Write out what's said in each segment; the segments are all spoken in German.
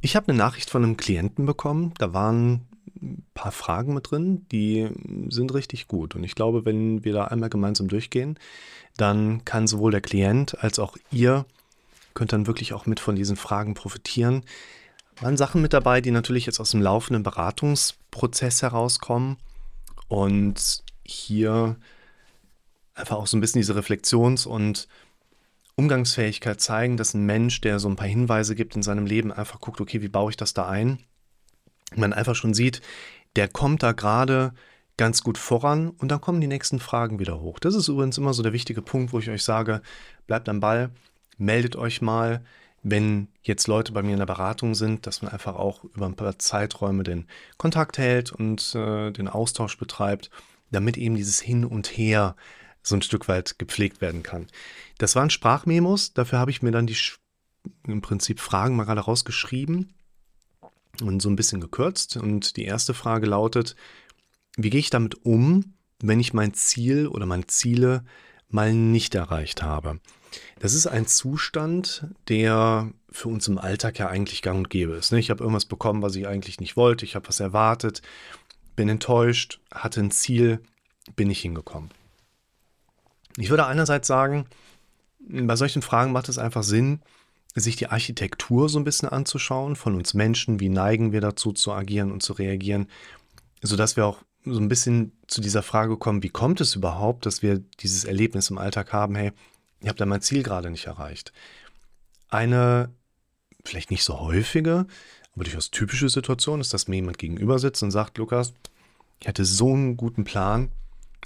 Ich habe eine Nachricht von einem Klienten bekommen. Da waren ein paar Fragen mit drin, die sind richtig gut. Und ich glaube, wenn wir da einmal gemeinsam durchgehen, dann kann sowohl der Klient als auch ihr könnt dann wirklich auch mit von diesen Fragen profitieren. Waren Sachen mit dabei, die natürlich jetzt aus dem laufenden Beratungsprozess herauskommen und hier einfach auch so ein bisschen diese Reflexions- und Umgangsfähigkeit zeigen, dass ein Mensch, der so ein paar Hinweise gibt in seinem Leben, einfach guckt, okay, wie baue ich das da ein? Man einfach schon sieht, der kommt da gerade ganz gut voran und dann kommen die nächsten Fragen wieder hoch. Das ist übrigens immer so der wichtige Punkt, wo ich euch sage, bleibt am Ball, meldet euch mal, wenn jetzt Leute bei mir in der Beratung sind, dass man einfach auch über ein paar Zeiträume den Kontakt hält und äh, den Austausch betreibt, damit eben dieses Hin und Her so ein Stück weit gepflegt werden kann. Das waren Sprachmemos, dafür habe ich mir dann die im Prinzip Fragen mal gerade rausgeschrieben und so ein bisschen gekürzt. Und die erste Frage lautet, wie gehe ich damit um, wenn ich mein Ziel oder meine Ziele mal nicht erreicht habe? Das ist ein Zustand, der für uns im Alltag ja eigentlich gang und gäbe ist. Ne? Ich habe irgendwas bekommen, was ich eigentlich nicht wollte. Ich habe was erwartet, bin enttäuscht, hatte ein Ziel, bin nicht hingekommen. Ich würde einerseits sagen, bei solchen Fragen macht es einfach Sinn, sich die Architektur so ein bisschen anzuschauen von uns Menschen, wie neigen wir dazu zu agieren und zu reagieren, sodass wir auch so ein bisschen zu dieser Frage kommen, wie kommt es überhaupt, dass wir dieses Erlebnis im Alltag haben, hey, ich habe da mein Ziel gerade nicht erreicht. Eine vielleicht nicht so häufige, aber durchaus typische Situation ist, dass mir jemand gegenüber sitzt und sagt, Lukas, ich hatte so einen guten Plan,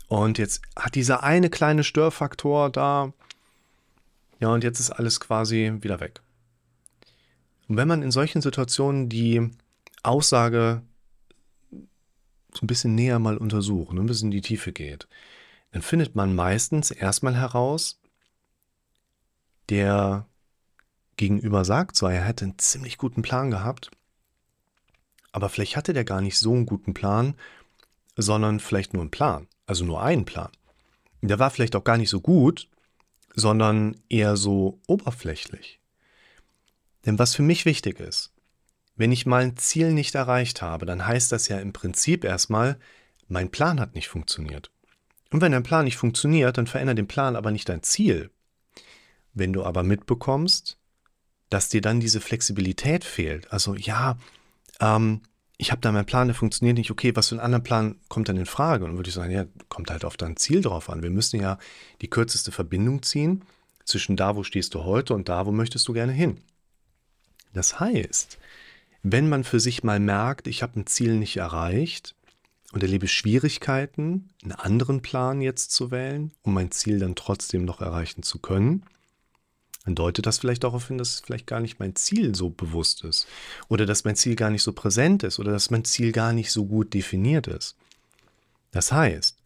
und jetzt hat dieser eine kleine Störfaktor da. Ja, und jetzt ist alles quasi wieder weg. Und wenn man in solchen Situationen die Aussage so ein bisschen näher mal untersucht, ein bisschen in die Tiefe geht, dann findet man meistens erstmal heraus, der gegenüber sagt zwar, er hätte einen ziemlich guten Plan gehabt, aber vielleicht hatte der gar nicht so einen guten Plan, sondern vielleicht nur einen Plan also nur einen Plan. Der war vielleicht auch gar nicht so gut, sondern eher so oberflächlich. Denn was für mich wichtig ist, wenn ich mein Ziel nicht erreicht habe, dann heißt das ja im Prinzip erstmal, mein Plan hat nicht funktioniert. Und wenn dein Plan nicht funktioniert, dann verändert den Plan aber nicht dein Ziel. Wenn du aber mitbekommst, dass dir dann diese Flexibilität fehlt, also ja, ähm, ich habe da meinen Plan, der funktioniert nicht. Okay, was für einen anderen Plan kommt dann in Frage? Und dann würde ich sagen, ja, kommt halt auf dein Ziel drauf an. Wir müssen ja die kürzeste Verbindung ziehen zwischen da, wo stehst du heute und da, wo möchtest du gerne hin. Das heißt, wenn man für sich mal merkt, ich habe ein Ziel nicht erreicht und erlebe Schwierigkeiten, einen anderen Plan jetzt zu wählen, um mein Ziel dann trotzdem noch erreichen zu können, dann deutet das vielleicht darauf hin, dass vielleicht gar nicht mein Ziel so bewusst ist oder dass mein Ziel gar nicht so präsent ist oder dass mein Ziel gar nicht so gut definiert ist. Das heißt,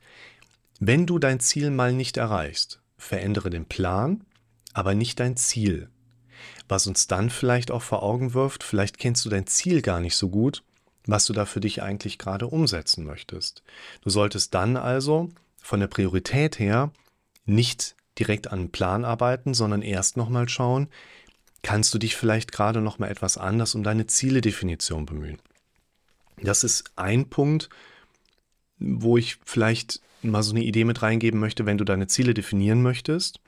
wenn du dein Ziel mal nicht erreichst, verändere den Plan, aber nicht dein Ziel. Was uns dann vielleicht auch vor Augen wirft, vielleicht kennst du dein Ziel gar nicht so gut, was du da für dich eigentlich gerade umsetzen möchtest. Du solltest dann also von der Priorität her nicht direkt an einem Plan arbeiten, sondern erst nochmal schauen, kannst du dich vielleicht gerade nochmal etwas anders um deine Zieledefinition bemühen. Das ist ein Punkt, wo ich vielleicht mal so eine Idee mit reingeben möchte, wenn du deine Ziele definieren möchtest,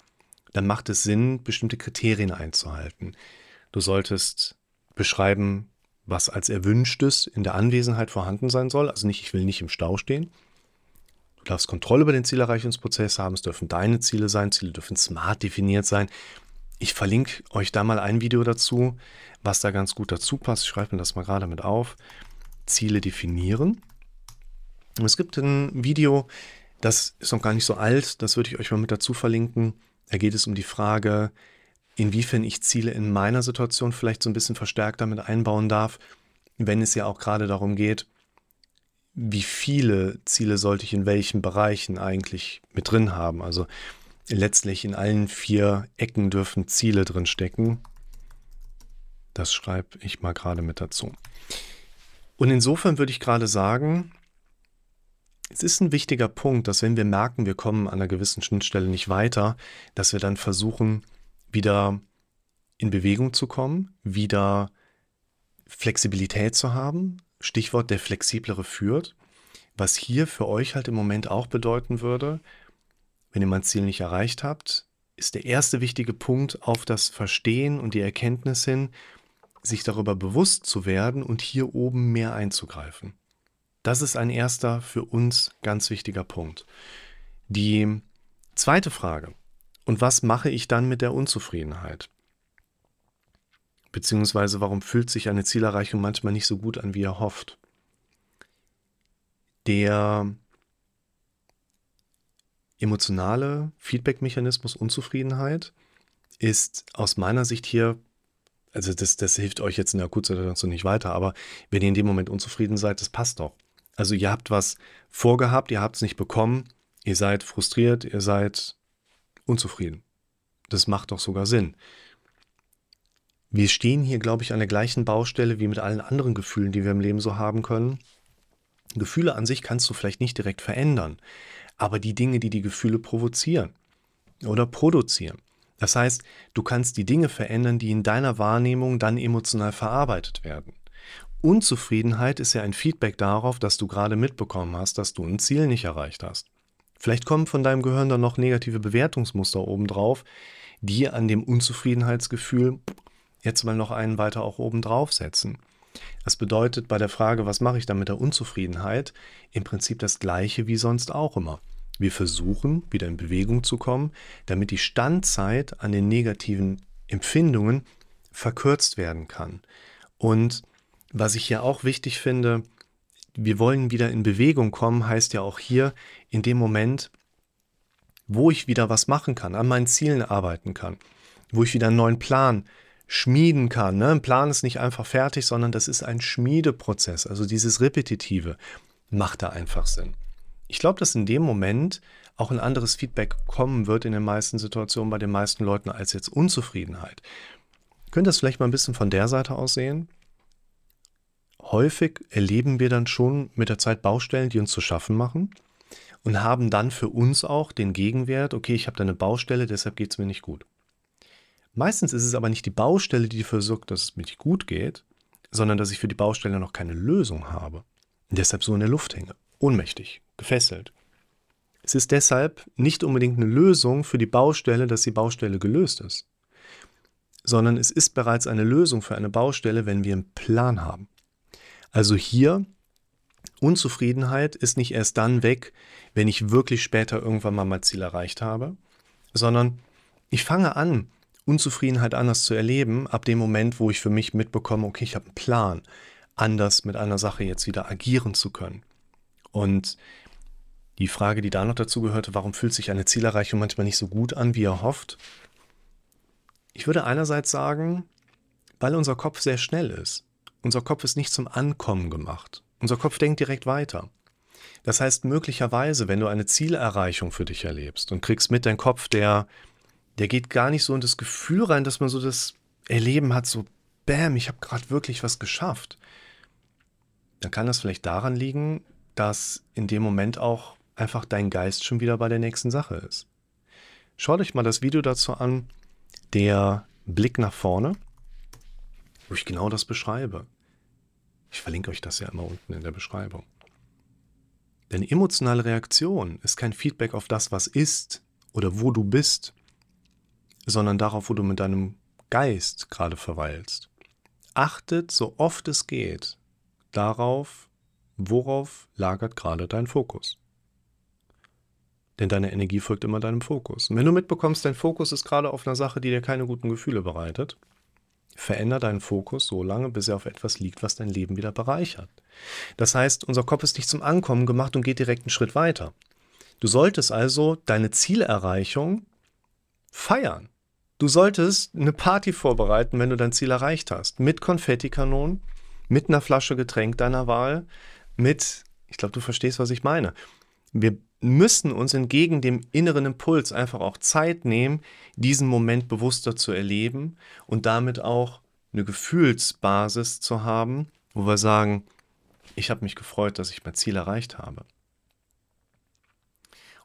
dann macht es Sinn, bestimmte Kriterien einzuhalten. Du solltest beschreiben, was als erwünschtes in der Anwesenheit vorhanden sein soll. Also nicht, ich will nicht im Stau stehen, Du darfst Kontrolle über den Zielerreichungsprozess haben. Es dürfen deine Ziele sein. Ziele dürfen smart definiert sein. Ich verlinke euch da mal ein Video dazu, was da ganz gut dazu passt. Ich schreibe mir das mal gerade mit auf. Ziele definieren. Es gibt ein Video, das ist noch gar nicht so alt. Das würde ich euch mal mit dazu verlinken. Da geht es um die Frage, inwiefern ich Ziele in meiner Situation vielleicht so ein bisschen verstärkt damit einbauen darf, wenn es ja auch gerade darum geht, wie viele Ziele sollte ich in welchen Bereichen eigentlich mit drin haben. Also letztlich in allen vier Ecken dürfen Ziele drin stecken. Das schreibe ich mal gerade mit dazu. Und insofern würde ich gerade sagen, es ist ein wichtiger Punkt, dass wenn wir merken, wir kommen an einer gewissen Schnittstelle nicht weiter, dass wir dann versuchen, wieder in Bewegung zu kommen, wieder Flexibilität zu haben. Stichwort der flexiblere führt. Was hier für euch halt im Moment auch bedeuten würde, wenn ihr mein Ziel nicht erreicht habt, ist der erste wichtige Punkt auf das Verstehen und die Erkenntnis hin, sich darüber bewusst zu werden und hier oben mehr einzugreifen. Das ist ein erster für uns ganz wichtiger Punkt. Die zweite Frage. Und was mache ich dann mit der Unzufriedenheit? Beziehungsweise warum fühlt sich eine Zielerreichung manchmal nicht so gut an, wie er hofft? Der emotionale Feedback-Mechanismus Unzufriedenheit ist aus meiner Sicht hier, also das, das hilft euch jetzt in der Akutsituation nicht weiter, aber wenn ihr in dem Moment unzufrieden seid, das passt doch. Also ihr habt was vorgehabt, ihr habt es nicht bekommen, ihr seid frustriert, ihr seid unzufrieden. Das macht doch sogar Sinn. Wir stehen hier, glaube ich, an der gleichen Baustelle wie mit allen anderen Gefühlen, die wir im Leben so haben können. Gefühle an sich kannst du vielleicht nicht direkt verändern, aber die Dinge, die die Gefühle provozieren oder produzieren. Das heißt, du kannst die Dinge verändern, die in deiner Wahrnehmung dann emotional verarbeitet werden. Unzufriedenheit ist ja ein Feedback darauf, dass du gerade mitbekommen hast, dass du ein Ziel nicht erreicht hast. Vielleicht kommen von deinem Gehirn dann noch negative Bewertungsmuster obendrauf, die an dem Unzufriedenheitsgefühl jetzt mal noch einen weiter auch obendrauf setzen. Das bedeutet bei der Frage, was mache ich dann mit der Unzufriedenheit, im Prinzip das gleiche wie sonst auch immer. Wir versuchen, wieder in Bewegung zu kommen, damit die Standzeit an den negativen Empfindungen verkürzt werden kann. Und was ich hier auch wichtig finde, wir wollen wieder in Bewegung kommen, heißt ja auch hier in dem Moment, wo ich wieder was machen kann, an meinen Zielen arbeiten kann, wo ich wieder einen neuen Plan schmieden kann. Ne? Ein Plan ist nicht einfach fertig, sondern das ist ein Schmiedeprozess. Also dieses Repetitive macht da einfach Sinn. Ich glaube, dass in dem Moment auch ein anderes Feedback kommen wird in den meisten Situationen bei den meisten Leuten als jetzt Unzufriedenheit. Könnt ihr das vielleicht mal ein bisschen von der Seite aus sehen? Häufig erleben wir dann schon mit der Zeit Baustellen, die uns zu schaffen machen und haben dann für uns auch den Gegenwert, okay, ich habe da eine Baustelle, deshalb geht es mir nicht gut. Meistens ist es aber nicht die Baustelle, die dafür sorgt, dass es mir nicht gut geht, sondern dass ich für die Baustelle noch keine Lösung habe. Und deshalb so in der Luft hänge, ohnmächtig, gefesselt. Es ist deshalb nicht unbedingt eine Lösung für die Baustelle, dass die Baustelle gelöst ist, sondern es ist bereits eine Lösung für eine Baustelle, wenn wir einen Plan haben. Also hier, Unzufriedenheit ist nicht erst dann weg, wenn ich wirklich später irgendwann mal mein Ziel erreicht habe, sondern ich fange an, Unzufriedenheit anders zu erleben, ab dem Moment, wo ich für mich mitbekomme, okay, ich habe einen Plan, anders mit einer Sache jetzt wieder agieren zu können. Und die Frage, die da noch dazu gehörte, warum fühlt sich eine Zielerreichung manchmal nicht so gut an, wie er hofft? Ich würde einerseits sagen, weil unser Kopf sehr schnell ist. Unser Kopf ist nicht zum Ankommen gemacht. Unser Kopf denkt direkt weiter. Das heißt, möglicherweise, wenn du eine Zielerreichung für dich erlebst und kriegst mit dein Kopf, der der geht gar nicht so in das Gefühl rein, dass man so das Erleben hat, so, bam, ich habe gerade wirklich was geschafft. Dann kann das vielleicht daran liegen, dass in dem Moment auch einfach dein Geist schon wieder bei der nächsten Sache ist. Schaut euch mal das Video dazu an, der Blick nach vorne, wo ich genau das beschreibe. Ich verlinke euch das ja immer unten in der Beschreibung. Denn emotionale Reaktion ist kein Feedback auf das, was ist oder wo du bist, sondern darauf, wo du mit deinem Geist gerade verweilst. Achtet so oft es geht darauf, worauf lagert gerade dein Fokus. Denn deine Energie folgt immer deinem Fokus. Und wenn du mitbekommst, dein Fokus ist gerade auf einer Sache, die dir keine guten Gefühle bereitet, veränder deinen Fokus so lange, bis er auf etwas liegt, was dein Leben wieder bereichert. Das heißt, unser Kopf ist nicht zum Ankommen gemacht und geht direkt einen Schritt weiter. Du solltest also deine Zielerreichung feiern. Du solltest eine Party vorbereiten, wenn du dein Ziel erreicht hast. Mit Konfettikanonen, mit einer Flasche Getränk deiner Wahl, mit, ich glaube, du verstehst, was ich meine. Wir müssen uns entgegen dem inneren Impuls einfach auch Zeit nehmen, diesen Moment bewusster zu erleben und damit auch eine Gefühlsbasis zu haben, wo wir sagen, ich habe mich gefreut, dass ich mein Ziel erreicht habe.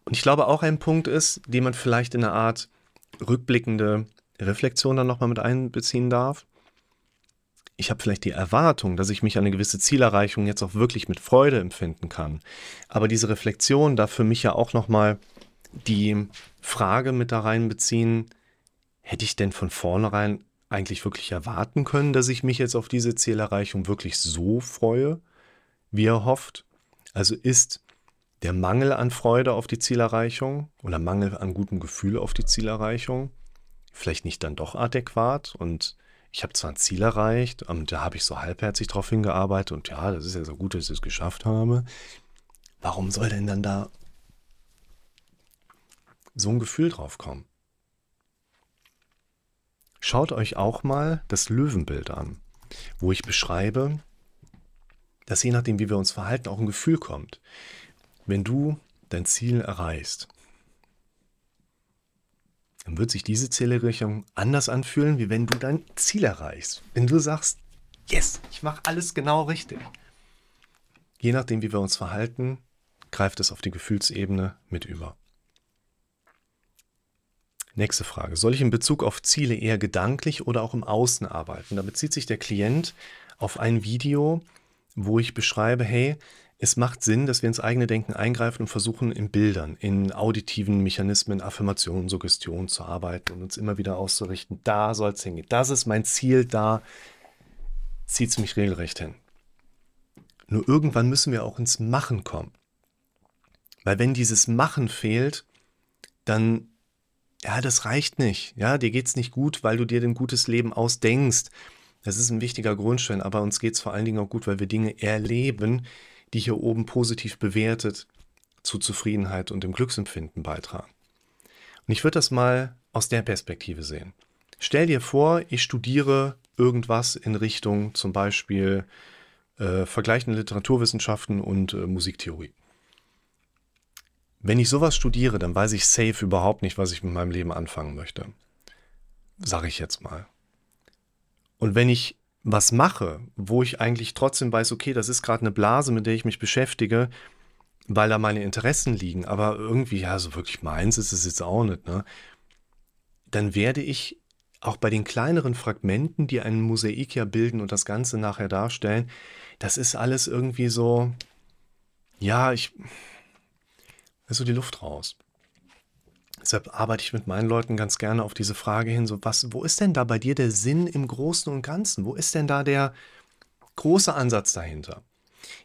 Und ich glaube auch ein Punkt ist, den man vielleicht in einer Art rückblickende Reflexion dann nochmal mit einbeziehen darf. ich habe vielleicht die Erwartung, dass ich mich an eine gewisse Zielerreichung jetzt auch wirklich mit Freude empfinden kann. Aber diese Reflexion darf für mich ja auch nochmal die Frage mit da reinbeziehen, hätte ich denn von vornherein eigentlich wirklich erwarten können, dass ich mich jetzt auf diese Zielerreichung wirklich so freue, wie er hofft? Also ist der Mangel an Freude auf die Zielerreichung oder Mangel an gutem Gefühl auf die Zielerreichung vielleicht nicht dann doch adäquat und ich habe zwar ein Ziel erreicht, und da habe ich so halbherzig drauf hingearbeitet und ja, das ist ja so gut, dass ich es geschafft habe. Warum soll denn dann da so ein Gefühl drauf kommen? Schaut euch auch mal das Löwenbild an, wo ich beschreibe, dass je nachdem, wie wir uns verhalten, auch ein Gefühl kommt. Wenn du dein Ziel erreichst, dann wird sich diese Zielerreichung anders anfühlen, wie wenn du dein Ziel erreichst. Wenn du sagst, yes, ich mache alles genau richtig. Je nachdem, wie wir uns verhalten, greift es auf die Gefühlsebene mit über. Nächste Frage. Soll ich in Bezug auf Ziele eher gedanklich oder auch im Außen arbeiten? Da bezieht sich der Klient auf ein Video, wo ich beschreibe, hey, es macht Sinn, dass wir ins eigene Denken eingreifen und versuchen, in Bildern, in auditiven Mechanismen, Affirmationen, Suggestionen zu arbeiten und uns immer wieder auszurichten, da soll es hingehen. Das ist mein Ziel, da zieht es mich regelrecht hin. Nur irgendwann müssen wir auch ins Machen kommen. Weil wenn dieses Machen fehlt, dann, ja, das reicht nicht. Ja, dir geht es nicht gut, weil du dir ein gutes Leben ausdenkst. Das ist ein wichtiger Grundstein, aber uns geht es vor allen Dingen auch gut, weil wir Dinge erleben, die hier oben positiv bewertet zu Zufriedenheit und dem Glücksempfinden beitragen. Und ich würde das mal aus der Perspektive sehen. Stell dir vor, ich studiere irgendwas in Richtung zum Beispiel äh, vergleichende Literaturwissenschaften und äh, Musiktheorie. Wenn ich sowas studiere, dann weiß ich safe überhaupt nicht, was ich mit meinem Leben anfangen möchte. Sage ich jetzt mal. Und wenn ich was mache, wo ich eigentlich trotzdem weiß, okay, das ist gerade eine Blase, mit der ich mich beschäftige, weil da meine Interessen liegen, aber irgendwie, ja, so wirklich meins ist es jetzt auch nicht, ne? Dann werde ich auch bei den kleineren Fragmenten, die einen Mosaik ja bilden und das Ganze nachher darstellen, das ist alles irgendwie so, ja, ich, ist so die Luft raus. Deshalb arbeite ich mit meinen Leuten ganz gerne auf diese Frage hin, so was, wo ist denn da bei dir der Sinn im Großen und Ganzen? Wo ist denn da der große Ansatz dahinter?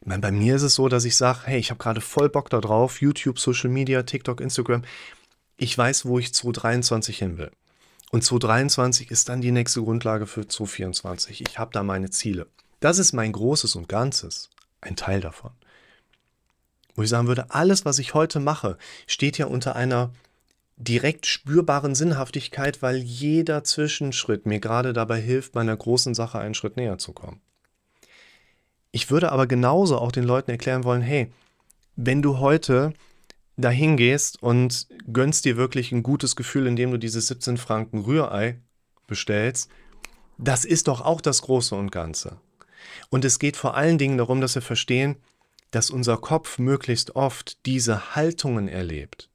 Ich meine, bei mir ist es so, dass ich sage, hey, ich habe gerade voll Bock da drauf, YouTube, Social Media, TikTok, Instagram. Ich weiß, wo ich 2023 hin will. Und 2023 ist dann die nächste Grundlage für 2024. Ich habe da meine Ziele. Das ist mein Großes und Ganzes. Ein Teil davon. Wo ich sagen würde, alles, was ich heute mache, steht ja unter einer direkt spürbaren Sinnhaftigkeit, weil jeder Zwischenschritt mir gerade dabei hilft, meiner großen Sache einen Schritt näher zu kommen. Ich würde aber genauso auch den Leuten erklären wollen, hey, wenn du heute dahin gehst und gönnst dir wirklich ein gutes Gefühl, indem du dieses 17 Franken Rührei bestellst, das ist doch auch das Große und Ganze. Und es geht vor allen Dingen darum, dass wir verstehen, dass unser Kopf möglichst oft diese Haltungen erlebt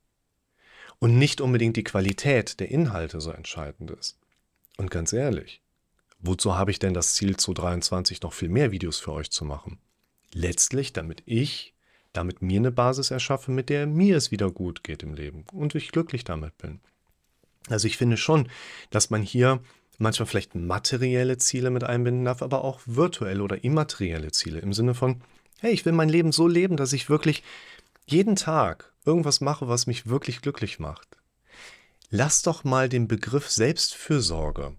und nicht unbedingt die Qualität der Inhalte so entscheidend ist. Und ganz ehrlich, wozu habe ich denn das Ziel zu 23 noch viel mehr Videos für euch zu machen? Letztlich, damit ich, damit mir eine Basis erschaffe, mit der mir es wieder gut geht im Leben und ich glücklich damit bin. Also ich finde schon, dass man hier manchmal vielleicht materielle Ziele mit einbinden darf, aber auch virtuelle oder immaterielle Ziele im Sinne von, hey, ich will mein Leben so leben, dass ich wirklich jeden Tag irgendwas mache, was mich wirklich glücklich macht, lasst doch mal den Begriff Selbstfürsorge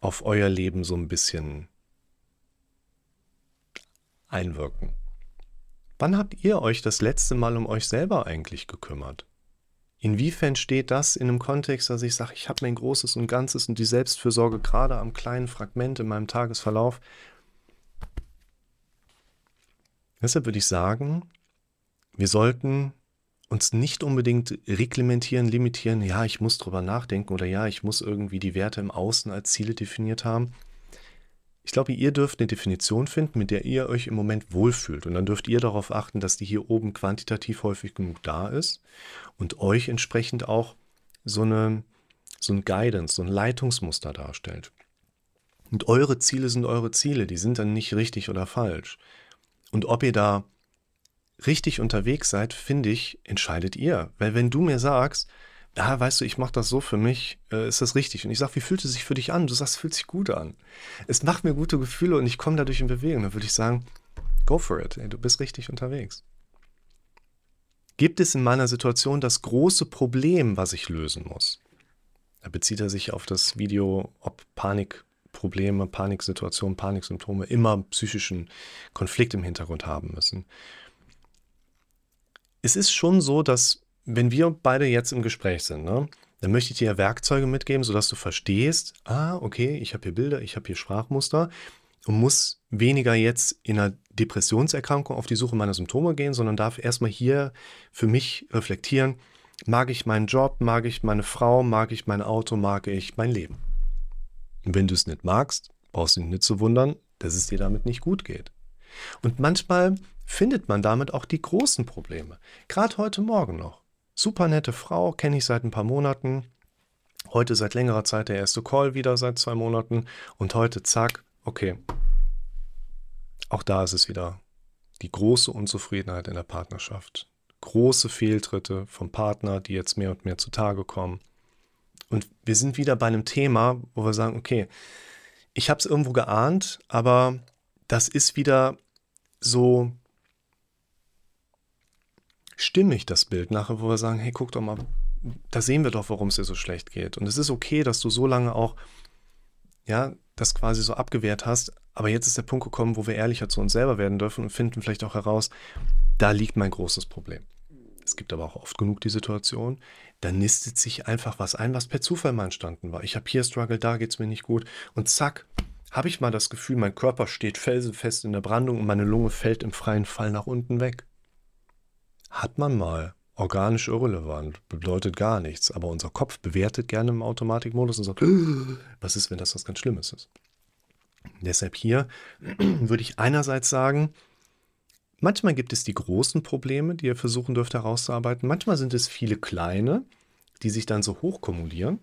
auf euer Leben so ein bisschen einwirken. Wann habt ihr euch das letzte Mal um euch selber eigentlich gekümmert? Inwiefern steht das in einem Kontext, dass ich sage, ich habe mein Großes und Ganzes und die Selbstfürsorge gerade am kleinen Fragment in meinem Tagesverlauf? Deshalb würde ich sagen, wir sollten uns nicht unbedingt reglementieren, limitieren, ja, ich muss drüber nachdenken oder ja, ich muss irgendwie die Werte im Außen als Ziele definiert haben. Ich glaube, ihr dürft eine Definition finden, mit der ihr euch im Moment wohlfühlt. Und dann dürft ihr darauf achten, dass die hier oben quantitativ häufig genug da ist und euch entsprechend auch so, eine, so ein Guidance, so ein Leitungsmuster darstellt. Und eure Ziele sind eure Ziele, die sind dann nicht richtig oder falsch. Und ob ihr da richtig unterwegs seid, finde ich, entscheidet ihr. Weil wenn du mir sagst, ja, weißt du, ich mache das so für mich, äh, ist das richtig? Und ich sage, wie fühlt es sich für dich an? Du sagst, es fühlt sich gut an. Es macht mir gute Gefühle und ich komme dadurch in Bewegung. Dann würde ich sagen, go for it. Ey, du bist richtig unterwegs. Gibt es in meiner Situation das große Problem, was ich lösen muss? Da bezieht er sich auf das Video, ob Panikprobleme, Paniksituationen, Paniksymptome immer psychischen Konflikt im Hintergrund haben müssen. Es ist schon so, dass wenn wir beide jetzt im Gespräch sind, ne, dann möchte ich dir Werkzeuge mitgeben, sodass du verstehst, ah, okay, ich habe hier Bilder, ich habe hier Sprachmuster und muss weniger jetzt in einer Depressionserkrankung auf die Suche meiner Symptome gehen, sondern darf erstmal hier für mich reflektieren, mag ich meinen Job, mag ich meine Frau, mag ich mein Auto, mag ich mein Leben. Und wenn du es nicht magst, brauchst du dich nicht zu wundern, dass es dir damit nicht gut geht. Und manchmal findet man damit auch die großen Probleme. Gerade heute Morgen noch. Super nette Frau, kenne ich seit ein paar Monaten. Heute seit längerer Zeit der erste Call wieder seit zwei Monaten. Und heute, zack, okay. Auch da ist es wieder die große Unzufriedenheit in der Partnerschaft. Große Fehltritte vom Partner, die jetzt mehr und mehr zutage kommen. Und wir sind wieder bei einem Thema, wo wir sagen, okay, ich habe es irgendwo geahnt, aber das ist wieder so stimmig, das Bild nachher, wo wir sagen, hey, guck doch mal, da sehen wir doch, warum es dir so schlecht geht. Und es ist okay, dass du so lange auch, ja, das quasi so abgewehrt hast. Aber jetzt ist der Punkt gekommen, wo wir ehrlicher zu uns selber werden dürfen und finden vielleicht auch heraus, da liegt mein großes Problem. Es gibt aber auch oft genug die Situation, da nistet sich einfach was ein, was per Zufall mal entstanden war. Ich habe hier Struggle, da geht es mir nicht gut. Und zack, habe ich mal das Gefühl, mein Körper steht felsenfest in der Brandung und meine Lunge fällt im freien Fall nach unten weg. Hat man mal. Organisch irrelevant, bedeutet gar nichts. Aber unser Kopf bewertet gerne im Automatikmodus und sagt, was ist, wenn das was ganz Schlimmes ist? Deshalb hier würde ich einerseits sagen, manchmal gibt es die großen Probleme, die ihr versuchen dürft herauszuarbeiten. Manchmal sind es viele kleine, die sich dann so hochkumulieren.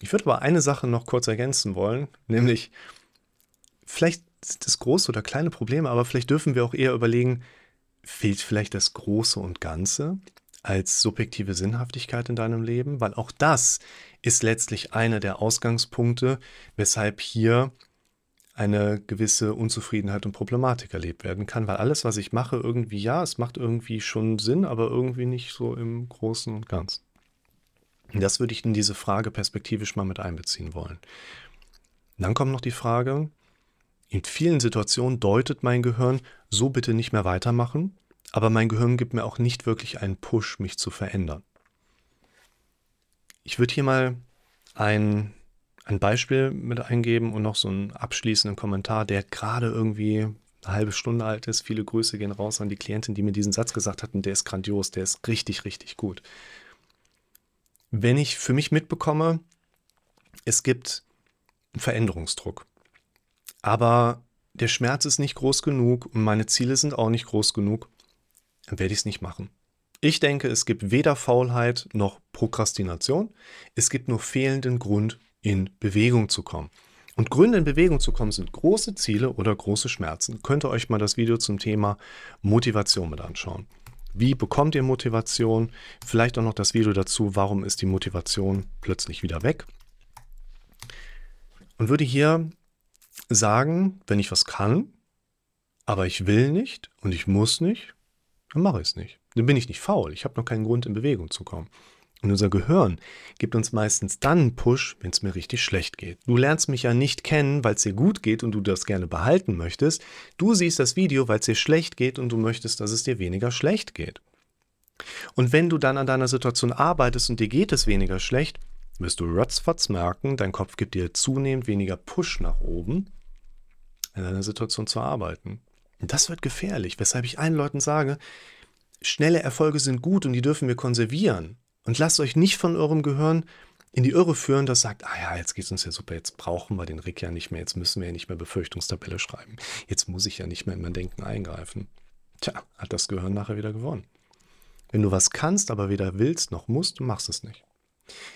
Ich würde aber eine Sache noch kurz ergänzen wollen, nämlich vielleicht sind es große oder kleine Probleme, aber vielleicht dürfen wir auch eher überlegen, fehlt vielleicht das Große und Ganze als subjektive Sinnhaftigkeit in deinem Leben? Weil auch das ist letztlich einer der Ausgangspunkte, weshalb hier eine gewisse Unzufriedenheit und Problematik erlebt werden kann, weil alles, was ich mache, irgendwie ja, es macht irgendwie schon Sinn, aber irgendwie nicht so im Großen und Ganzen. Das würde ich in diese Frage perspektivisch mal mit einbeziehen wollen. dann kommt noch die Frage, in vielen Situationen deutet mein Gehirn, so bitte nicht mehr weitermachen, aber mein Gehirn gibt mir auch nicht wirklich einen Push, mich zu verändern. Ich würde hier mal ein, ein Beispiel mit eingeben und noch so einen abschließenden Kommentar, der gerade irgendwie eine halbe Stunde alt ist. Viele Grüße gehen raus an die Klientin, die mir diesen Satz gesagt hat und der ist grandios, der ist richtig, richtig gut. Wenn ich für mich mitbekomme, es gibt einen Veränderungsdruck. Aber der Schmerz ist nicht groß genug und meine Ziele sind auch nicht groß genug, dann werde ich es nicht machen. Ich denke, es gibt weder Faulheit noch Prokrastination. Es gibt nur fehlenden Grund, in Bewegung zu kommen. Und Gründe in Bewegung zu kommen sind große Ziele oder große Schmerzen. Könnt ihr euch mal das Video zum Thema Motivation mit anschauen. Wie bekommt ihr Motivation? Vielleicht auch noch das Video dazu, warum ist die Motivation plötzlich wieder weg? Und würde hier sagen, wenn ich was kann, aber ich will nicht und ich muss nicht, dann mache ich es nicht. Dann bin ich nicht faul. Ich habe noch keinen Grund, in Bewegung zu kommen. Und unser Gehirn gibt uns meistens dann einen Push, wenn es mir richtig schlecht geht. Du lernst mich ja nicht kennen, weil es dir gut geht und du das gerne behalten möchtest. Du siehst das Video, weil es dir schlecht geht und du möchtest, dass es dir weniger schlecht geht. Und wenn du dann an deiner Situation arbeitest und dir geht es weniger schlecht, wirst du ratzfatz merken, dein Kopf gibt dir zunehmend weniger Push nach oben, in deiner Situation zu arbeiten. Und das wird gefährlich, weshalb ich allen Leuten sage, schnelle Erfolge sind gut und die dürfen wir konservieren. Und lasst euch nicht von eurem Gehirn in die Irre führen, das sagt, ah ja, jetzt geht es uns ja super, jetzt brauchen wir den Rick ja nicht mehr, jetzt müssen wir ja nicht mehr Befürchtungstabelle schreiben, jetzt muss ich ja nicht mehr in mein Denken eingreifen. Tja, hat das Gehirn nachher wieder gewonnen. Wenn du was kannst, aber weder willst noch musst, du machst es nicht.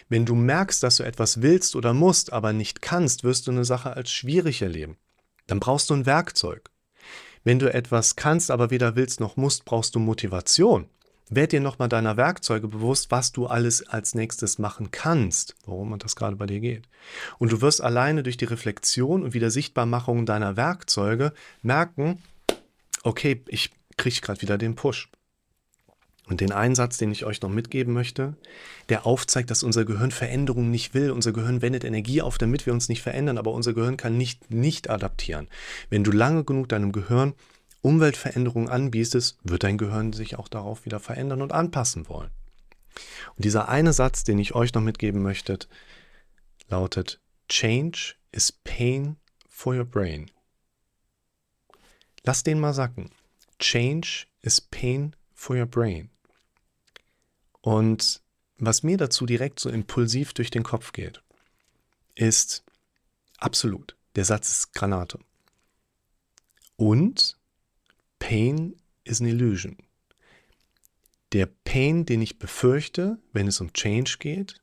Wenn du merkst, dass du etwas willst oder musst, aber nicht kannst, wirst du eine Sache als schwierig erleben. Dann brauchst du ein Werkzeug. Wenn du etwas kannst, aber weder willst noch musst, brauchst du Motivation. Werd dir nochmal deiner Werkzeuge bewusst, was du alles als nächstes machen kannst, worum das gerade bei dir geht. Und du wirst alleine durch die Reflexion und wieder Sichtbarmachung deiner Werkzeuge merken, okay, ich kriege gerade wieder den Push. Und den Einsatz, den ich euch noch mitgeben möchte, der aufzeigt, dass unser Gehirn Veränderungen nicht will. Unser Gehirn wendet Energie auf, damit wir uns nicht verändern, aber unser Gehirn kann nicht nicht adaptieren. Wenn du lange genug deinem Gehirn Umweltveränderungen anbietest, wird dein Gehirn sich auch darauf wieder verändern und anpassen wollen. Und dieser eine Satz, den ich euch noch mitgeben möchte, lautet, Change is pain for your brain. Lass den mal sacken. Change is pain for your brain. Und was mir dazu direkt so impulsiv durch den Kopf geht, ist absolut, der Satz ist Granate. Und Pain is an illusion. Der Pain, den ich befürchte, wenn es um Change geht,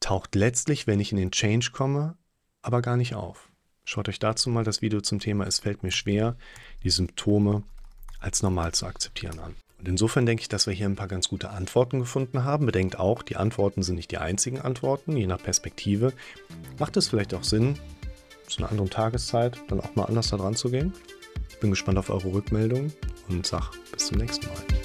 taucht letztlich, wenn ich in den Change komme, aber gar nicht auf. Schaut euch dazu mal das Video zum Thema Es fällt mir schwer, die Symptome als normal zu akzeptieren an. Und insofern denke ich, dass wir hier ein paar ganz gute Antworten gefunden haben. Bedenkt auch, die Antworten sind nicht die einzigen Antworten. Je nach Perspektive macht es vielleicht auch Sinn, zu einer anderen Tageszeit dann auch mal anders da dran zu gehen. Ich bin gespannt auf eure Rückmeldungen und sag bis zum nächsten Mal.